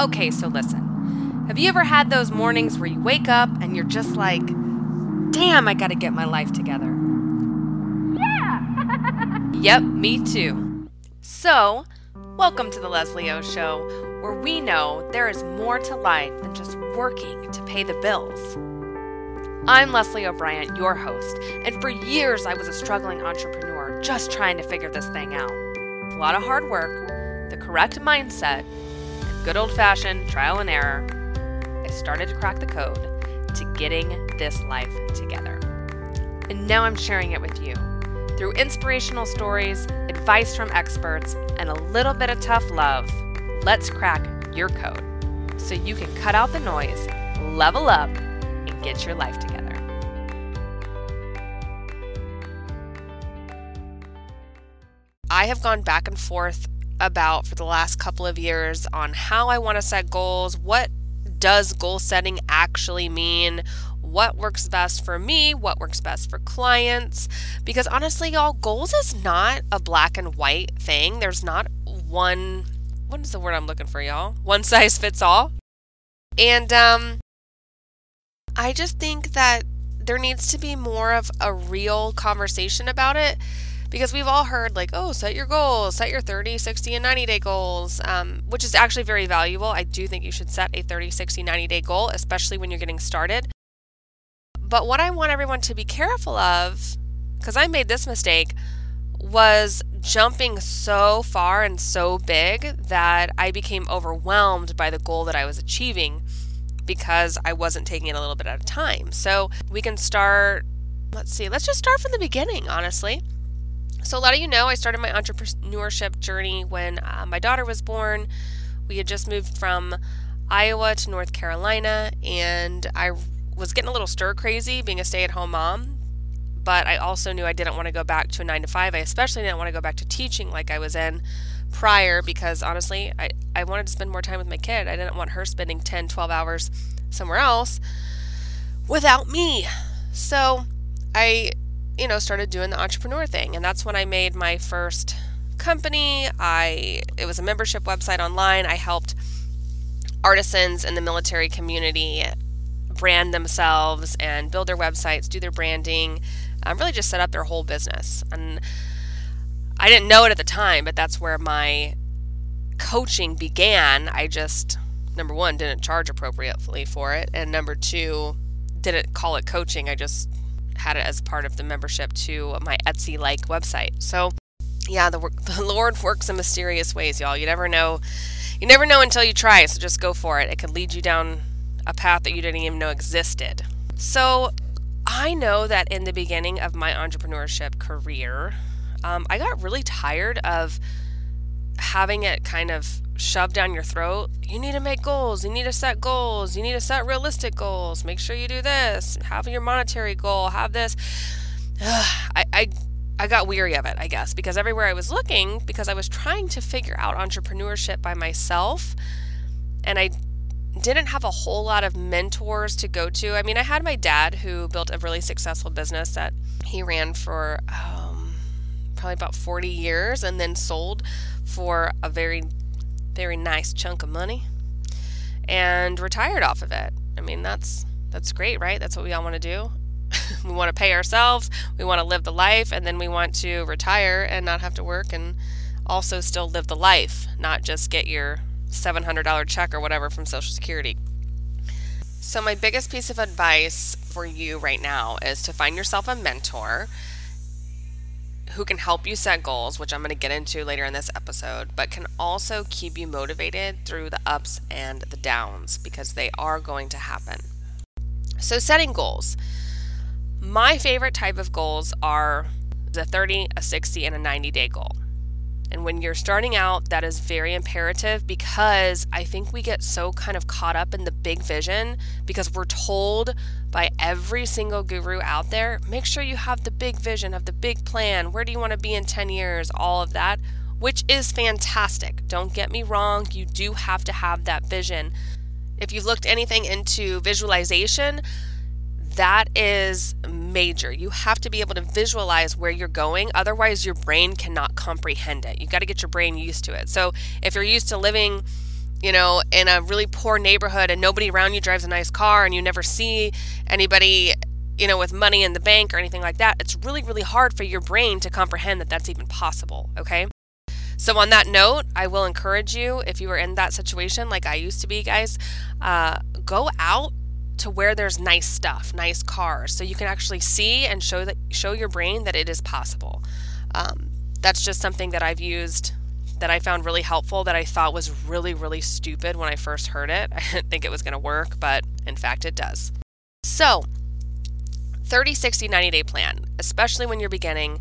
Okay, so listen. Have you ever had those mornings where you wake up and you're just like, damn, I gotta get my life together? Yeah! yep, me too. So, welcome to the Leslie O Show, where we know there is more to life than just working to pay the bills. I'm Leslie O'Brien, your host, and for years I was a struggling entrepreneur just trying to figure this thing out. With a lot of hard work, the correct mindset, good old fashioned trial and error, I started to crack the code to getting this life together. And now I'm sharing it with you. Through inspirational stories, advice from experts, and a little bit of tough love, let's crack your code so you can cut out the noise, level up, and get your life together. I have gone back and forth about for the last couple of years on how I want to set goals, what does goal setting actually mean? What works best for me? What works best for clients? Because honestly, y'all, goals is not a black and white thing. There's not one, what is the word I'm looking for, y'all? One size fits all. And um, I just think that there needs to be more of a real conversation about it because we've all heard like oh set your goals set your 30 60 and 90 day goals um, which is actually very valuable. I do think you should set a 30 60 90 day goal especially when you're getting started. But what i want everyone to be careful of because i made this mistake was jumping so far and so big that i became overwhelmed by the goal that i was achieving because i wasn't taking it a little bit at a time. So we can start let's see let's just start from the beginning honestly so, a lot of you know I started my entrepreneurship journey when uh, my daughter was born. We had just moved from Iowa to North Carolina, and I was getting a little stir crazy being a stay at home mom. But I also knew I didn't want to go back to a nine to five. I especially didn't want to go back to teaching like I was in prior because honestly, I, I wanted to spend more time with my kid. I didn't want her spending 10, 12 hours somewhere else without me. So I you know, started doing the entrepreneur thing. And that's when I made my first company. I it was a membership website online. I helped artisans in the military community brand themselves and build their websites, do their branding, um, really just set up their whole business. And I didn't know it at the time, but that's where my coaching began. I just number one didn't charge appropriately for it, and number two didn't call it coaching. I just had it as part of the membership to my Etsy like website. So, yeah, the, the Lord works in mysterious ways, y'all. You never know. You never know until you try, so just go for it. It could lead you down a path that you didn't even know existed. So, I know that in the beginning of my entrepreneurship career, um, I got really tired of having it kind of shoved down your throat. You need to make goals. You need to set goals. You need to set realistic goals. Make sure you do this. Have your monetary goal. Have this. I, I I got weary of it, I guess, because everywhere I was looking, because I was trying to figure out entrepreneurship by myself, and I didn't have a whole lot of mentors to go to. I mean, I had my dad who built a really successful business that he ran for um, probably about 40 years and then sold for a very very nice chunk of money and retired off of it. I mean, that's that's great, right? That's what we all want to do. we want to pay ourselves, we want to live the life, and then we want to retire and not have to work and also still live the life, not just get your $700 check or whatever from Social Security. So, my biggest piece of advice for you right now is to find yourself a mentor who can help you set goals, which I'm going to get into later in this episode, but can also keep you motivated through the ups and the downs because they are going to happen. So, setting goals. My favorite type of goals are the 30, a 60, and a 90 day goal. And when you're starting out, that is very imperative because I think we get so kind of caught up in the big vision because we're told by every single guru out there make sure you have the big vision, have the big plan. Where do you want to be in 10 years? All of that, which is fantastic. Don't get me wrong, you do have to have that vision. If you've looked anything into visualization, that is major. You have to be able to visualize where you're going, otherwise, your brain cannot comprehend it. You got to get your brain used to it. So, if you're used to living you know, in a really poor neighborhood and nobody around you drives a nice car and you never see anybody, you know, with money in the bank or anything like that, it's really, really hard for your brain to comprehend that that's even possible, okay? So, on that note, I will encourage you if you are in that situation, like I used to be, guys, uh, go out to where there's nice stuff, nice cars, so you can actually see and show that show your brain that it is possible. Um, that's just something that I've used that I found really helpful that I thought was really, really stupid when I first heard it. I didn't think it was going to work, but in fact, it does. So, 30, 60, 90 day plan, especially when you're beginning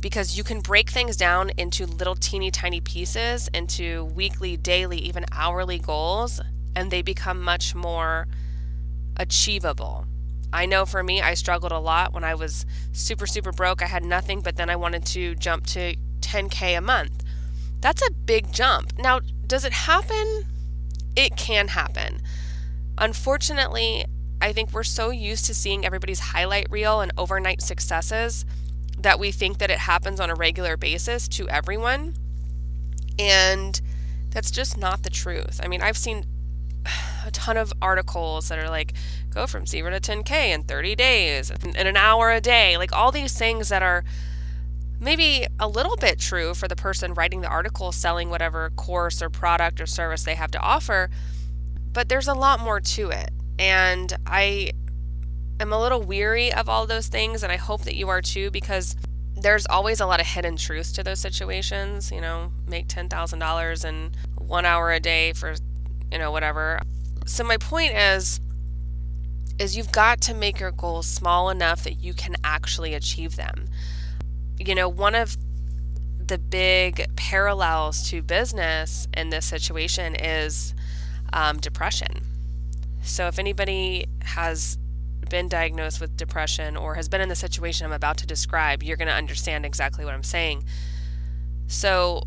because you can break things down into little teeny tiny pieces, into weekly, daily, even hourly goals, and they become much more achievable. I know for me, I struggled a lot when I was super, super broke. I had nothing, but then I wanted to jump to 10K a month. That's a big jump. Now, does it happen? It can happen. Unfortunately, I think we're so used to seeing everybody's highlight reel and overnight successes that we think that it happens on a regular basis to everyone. And that's just not the truth. I mean, I've seen a ton of articles that are like, go from zero to 10K in 30 days, in an hour a day, like all these things that are maybe a little bit true for the person writing the article, selling whatever course or product or service they have to offer. But there's a lot more to it. And I am a little weary of all those things, and I hope that you are too, because there's always a lot of hidden truths to those situations. You know, make $10,000 in one hour a day for, you know, whatever. So, my point is, is you've got to make your goals small enough that you can actually achieve them. You know, one of the big parallels to business in this situation is um, depression. So, if anybody has been diagnosed with depression or has been in the situation I'm about to describe, you're going to understand exactly what I'm saying. So,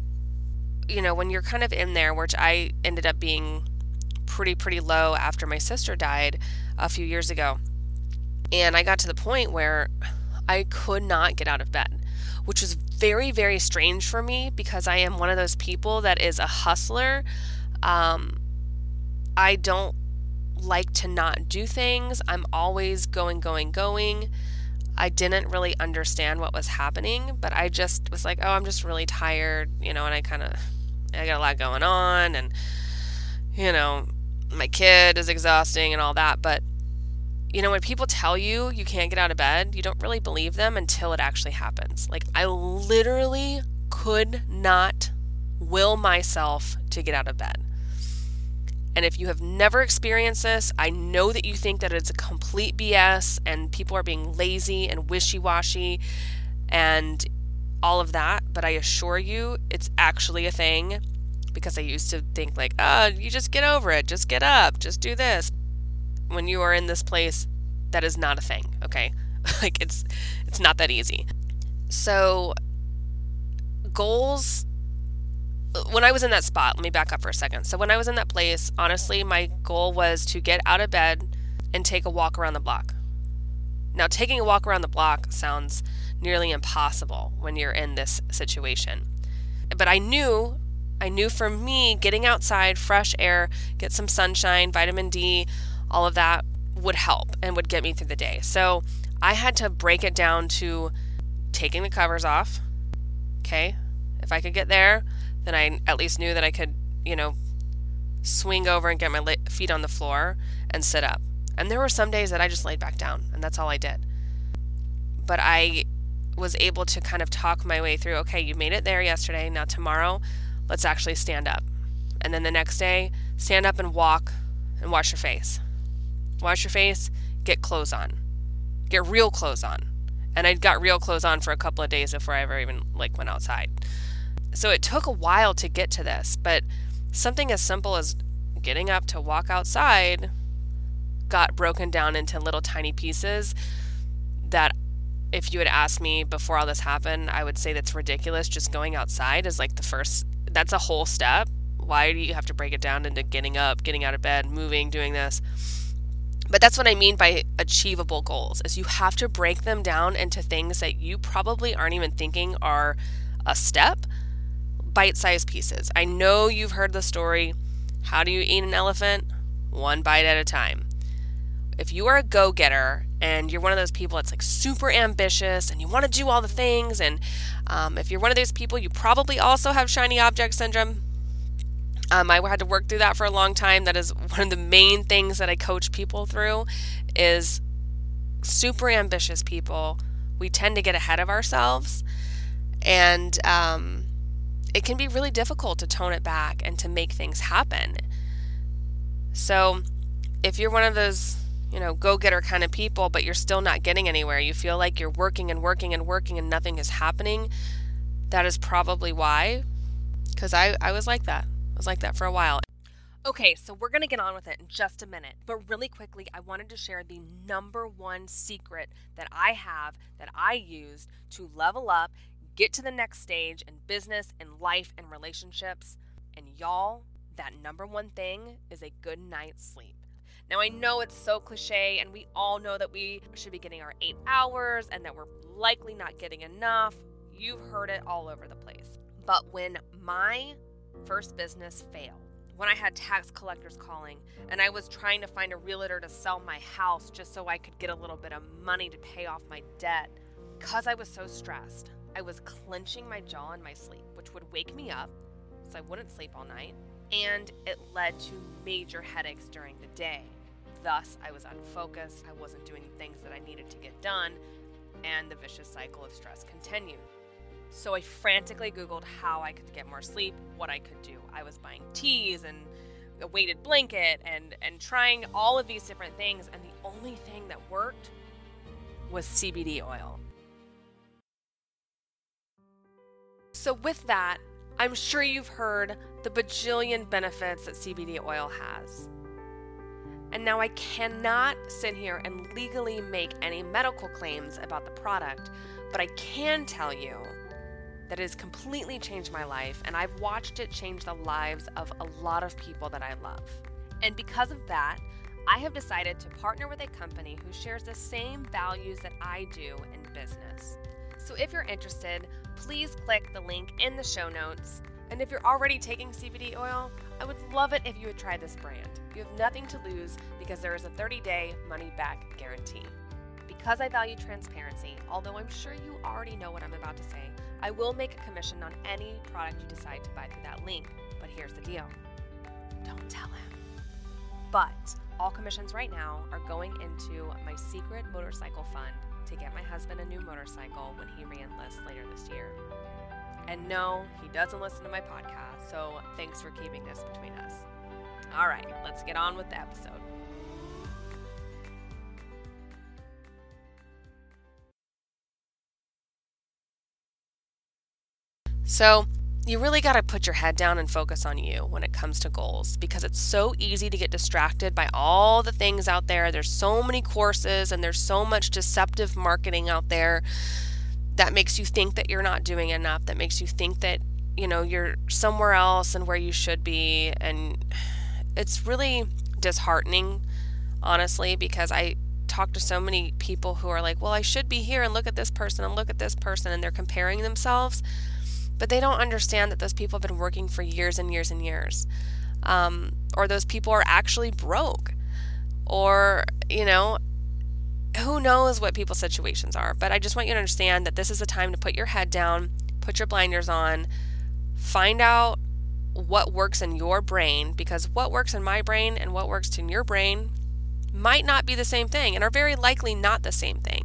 you know, when you're kind of in there, which I ended up being pretty, pretty low after my sister died a few years ago. And I got to the point where I could not get out of bed, which was very, very strange for me because I am one of those people that is a hustler. Um, I don't like to not do things. I'm always going, going, going. I didn't really understand what was happening, but I just was like, oh, I'm just really tired, you know, and I kind of, I got a lot going on, and, you know, my kid is exhausting and all that. But, you know, when people tell you you can't get out of bed, you don't really believe them until it actually happens. Like, I literally could not will myself to get out of bed. And if you have never experienced this, I know that you think that it's a complete BS and people are being lazy and wishy washy and all of that. But I assure you, it's actually a thing because I used to think, like, oh, you just get over it, just get up, just do this. When you are in this place, that is not a thing, okay? like, it's, it's not that easy. So, goals when I was in that spot, let me back up for a second. So, when I was in that place, honestly, my goal was to get out of bed and take a walk around the block. Now, taking a walk around the block sounds nearly impossible when you're in this situation. But I knew, I knew for me, getting outside, fresh air, get some sunshine, vitamin D, all of that would help and would get me through the day. So, I had to break it down to taking the covers off. Okay. If I could get there, then I at least knew that I could, you know, swing over and get my feet on the floor and sit up. And there were some days that I just laid back down, and that's all I did. But I was able to kind of talk my way through okay, you made it there yesterday. Now, tomorrow, let's actually stand up. And then the next day, stand up and walk and wash your face. Wash your face, get clothes on. Get real clothes on. And I got real clothes on for a couple of days before I ever even like went outside. So it took a while to get to this, but something as simple as getting up to walk outside got broken down into little tiny pieces that if you had asked me before all this happened, I would say that's ridiculous. Just going outside is like the first, that's a whole step. Why do you have to break it down into getting up, getting out of bed, moving, doing this? But that's what I mean by achievable goals is you have to break them down into things that you probably aren't even thinking are a step, bite sized pieces. I know you've heard the story How do you eat an elephant? One bite at a time. If you are a go getter and you're one of those people that's like super ambitious and you want to do all the things, and um, if you're one of those people, you probably also have shiny object syndrome. Um, I had to work through that for a long time. That is one of the main things that I coach people through is super ambitious people. We tend to get ahead of ourselves, and um, it can be really difficult to tone it back and to make things happen. So, if you're one of those, you know, go getter kind of people, but you're still not getting anywhere, you feel like you're working and working and working and nothing is happening, that is probably why. Because I, I was like that. I was like that for a while. Okay, so we're going to get on with it in just a minute. But really quickly, I wanted to share the number one secret that I have that I used to level up, get to the next stage in business, in life, and relationships. And y'all, that number one thing is a good night's sleep. Now, I know it's so cliche, and we all know that we should be getting our eight hours and that we're likely not getting enough. You've heard it all over the place. But when my first business failed, when I had tax collectors calling and I was trying to find a realtor to sell my house just so I could get a little bit of money to pay off my debt, because I was so stressed, I was clenching my jaw in my sleep, which would wake me up so I wouldn't sleep all night, and it led to major headaches during the day. Thus, I was unfocused, I wasn't doing things that I needed to get done, and the vicious cycle of stress continued. So I frantically Googled how I could get more sleep, what I could do. I was buying teas and a weighted blanket and, and trying all of these different things, and the only thing that worked was CBD oil. So, with that, I'm sure you've heard the bajillion benefits that CBD oil has. And now I cannot sit here and legally make any medical claims about the product, but I can tell you that it has completely changed my life, and I've watched it change the lives of a lot of people that I love. And because of that, I have decided to partner with a company who shares the same values that I do in business. So if you're interested, please click the link in the show notes. And if you're already taking CBD oil, I would love it if you would try this brand. You have nothing to lose because there is a 30 day money back guarantee. Because I value transparency, although I'm sure you already know what I'm about to say, I will make a commission on any product you decide to buy through that link. But here's the deal don't tell him. But all commissions right now are going into my secret motorcycle fund to get my husband a new motorcycle when he reenlists later this year. And no, he doesn't listen to my podcast, so thanks for keeping this between us. All right, let's get on with the episode. So, you really got to put your head down and focus on you when it comes to goals because it's so easy to get distracted by all the things out there. There's so many courses and there's so much deceptive marketing out there that makes you think that you're not doing enough, that makes you think that, you know, you're somewhere else and where you should be. And it's really disheartening, honestly, because I talk to so many people who are like, well, I should be here and look at this person and look at this person, and they're comparing themselves but they don't understand that those people have been working for years and years and years. Um, or those people are actually broke. Or, you know, who knows what people's situations are. But I just want you to understand that this is a time to put your head down, put your blinders on, find out what works in your brain, because what works in my brain and what works in your brain might not be the same thing and are very likely not the same thing.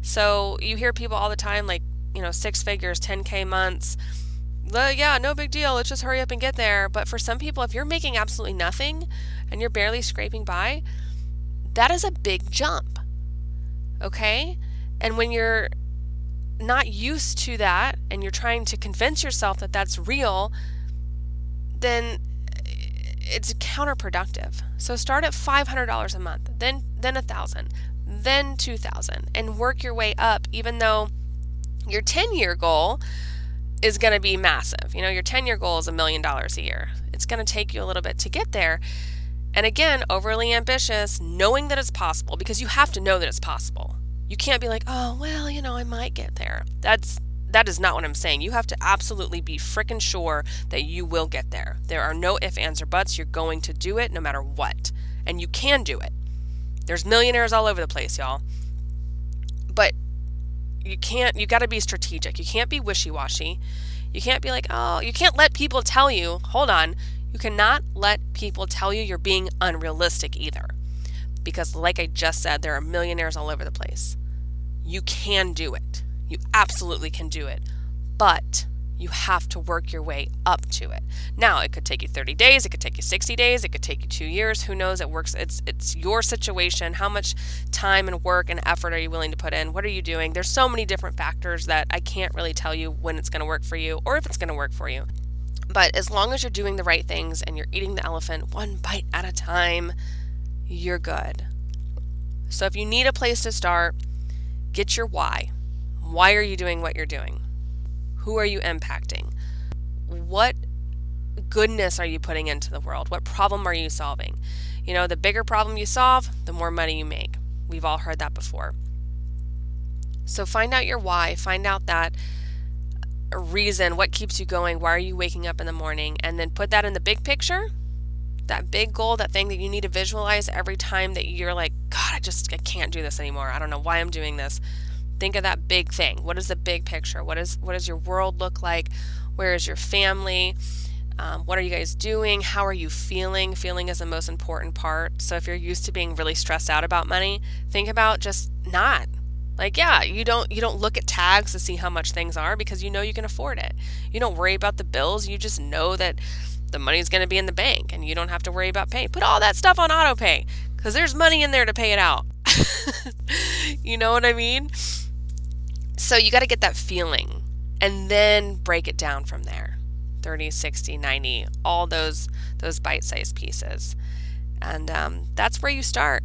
So you hear people all the time like, you know, six figures, 10K months, yeah, no big deal. Let's just hurry up and get there. But for some people, if you're making absolutely nothing and you're barely scraping by, that is a big jump. Okay? And when you're not used to that and you're trying to convince yourself that that's real, then it's counterproductive. So start at $500 a month, then then a 1000, then 2000 and work your way up even though your 10 year goal is going to be massive. You know, your 10 year goal is a million dollars a year. It's going to take you a little bit to get there. And again, overly ambitious, knowing that it's possible because you have to know that it's possible. You can't be like, "Oh, well, you know, I might get there." That's that is not what I'm saying. You have to absolutely be freaking sure that you will get there. There are no ifs, ands, or buts. You're going to do it no matter what. And you can do it. There's millionaires all over the place, y'all. But you can't, you got to be strategic. You can't be wishy washy. You can't be like, oh, you can't let people tell you, hold on, you cannot let people tell you you're being unrealistic either. Because, like I just said, there are millionaires all over the place. You can do it. You absolutely can do it. But you have to work your way up to it. Now, it could take you 30 days, it could take you 60 days, it could take you 2 years, who knows? It works it's it's your situation. How much time and work and effort are you willing to put in? What are you doing? There's so many different factors that I can't really tell you when it's going to work for you or if it's going to work for you. But as long as you're doing the right things and you're eating the elephant one bite at a time, you're good. So if you need a place to start, get your why. Why are you doing what you're doing? Who are you impacting? What goodness are you putting into the world? What problem are you solving? You know, the bigger problem you solve, the more money you make. We've all heard that before. So find out your why, find out that reason, what keeps you going, why are you waking up in the morning, and then put that in the big picture. That big goal, that thing that you need to visualize every time that you're like, God, I just I can't do this anymore. I don't know why I'm doing this. Think of that big thing. What is the big picture? What is what does your world look like? Where is your family? Um, what are you guys doing? How are you feeling? Feeling is the most important part. So if you're used to being really stressed out about money, think about just not. Like yeah, you don't you don't look at tags to see how much things are because you know you can afford it. You don't worry about the bills. You just know that the money's going to be in the bank and you don't have to worry about paying. Put all that stuff on auto pay because there's money in there to pay it out. you know what I mean? So you got to get that feeling and then break it down from there. 30, 60, 90, all those those bite-sized pieces. And um, that's where you start.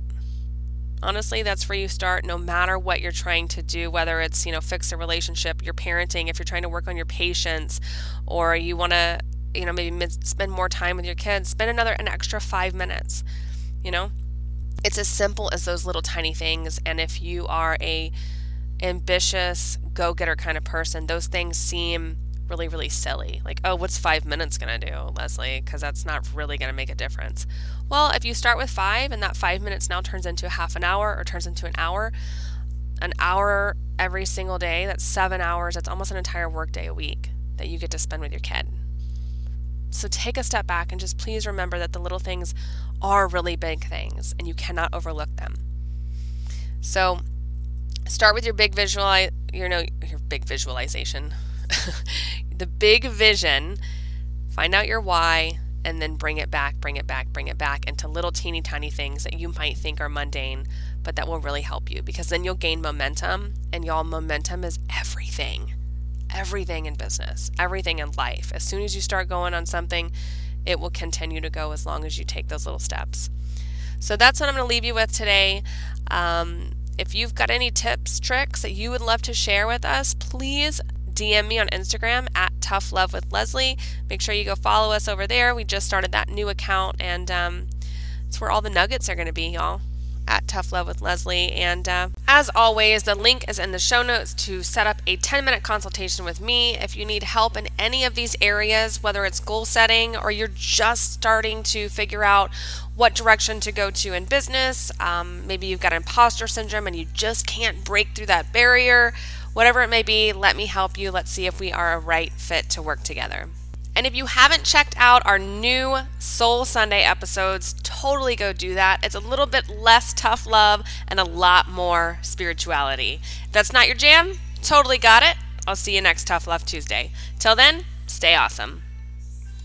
Honestly, that's where you start no matter what you're trying to do, whether it's, you know, fix a relationship, you're parenting, if you're trying to work on your patience, or you want to, you know, maybe spend more time with your kids, spend another, an extra five minutes, you know? It's as simple as those little tiny things. And if you are a ambitious, go getter kind of person, those things seem really, really silly. Like, oh, what's five minutes going to do, Leslie? Because that's not really going to make a difference. Well, if you start with five and that five minutes now turns into half an hour or turns into an hour, an hour every single day, that's seven hours. That's almost an entire workday a week that you get to spend with your kid. So take a step back and just please remember that the little things are really big things and you cannot overlook them. So start with your big visual you know your big visualization the big vision find out your why and then bring it back bring it back bring it back into little teeny tiny things that you might think are mundane but that will really help you because then you'll gain momentum and y'all momentum is everything. Everything in business. Everything in life. As soon as you start going on something it will continue to go as long as you take those little steps. So that's what i'm going to leave you with today. Um, if you've got any tips, tricks that you would love to share with us, please DM me on Instagram at Tough Love with Leslie. Make sure you go follow us over there. We just started that new account, and um, it's where all the nuggets are going to be, y'all. At Tough Love with Leslie. And uh, as always, the link is in the show notes to set up a 10 minute consultation with me. If you need help in any of these areas, whether it's goal setting or you're just starting to figure out what direction to go to in business. Um, maybe you've got imposter syndrome and you just can't break through that barrier. Whatever it may be, let me help you. Let's see if we are a right fit to work together. And if you haven't checked out our new Soul Sunday episodes, totally go do that. It's a little bit less tough love and a lot more spirituality. If that's not your jam, totally got it. I'll see you next Tough Love Tuesday. Till then, stay awesome.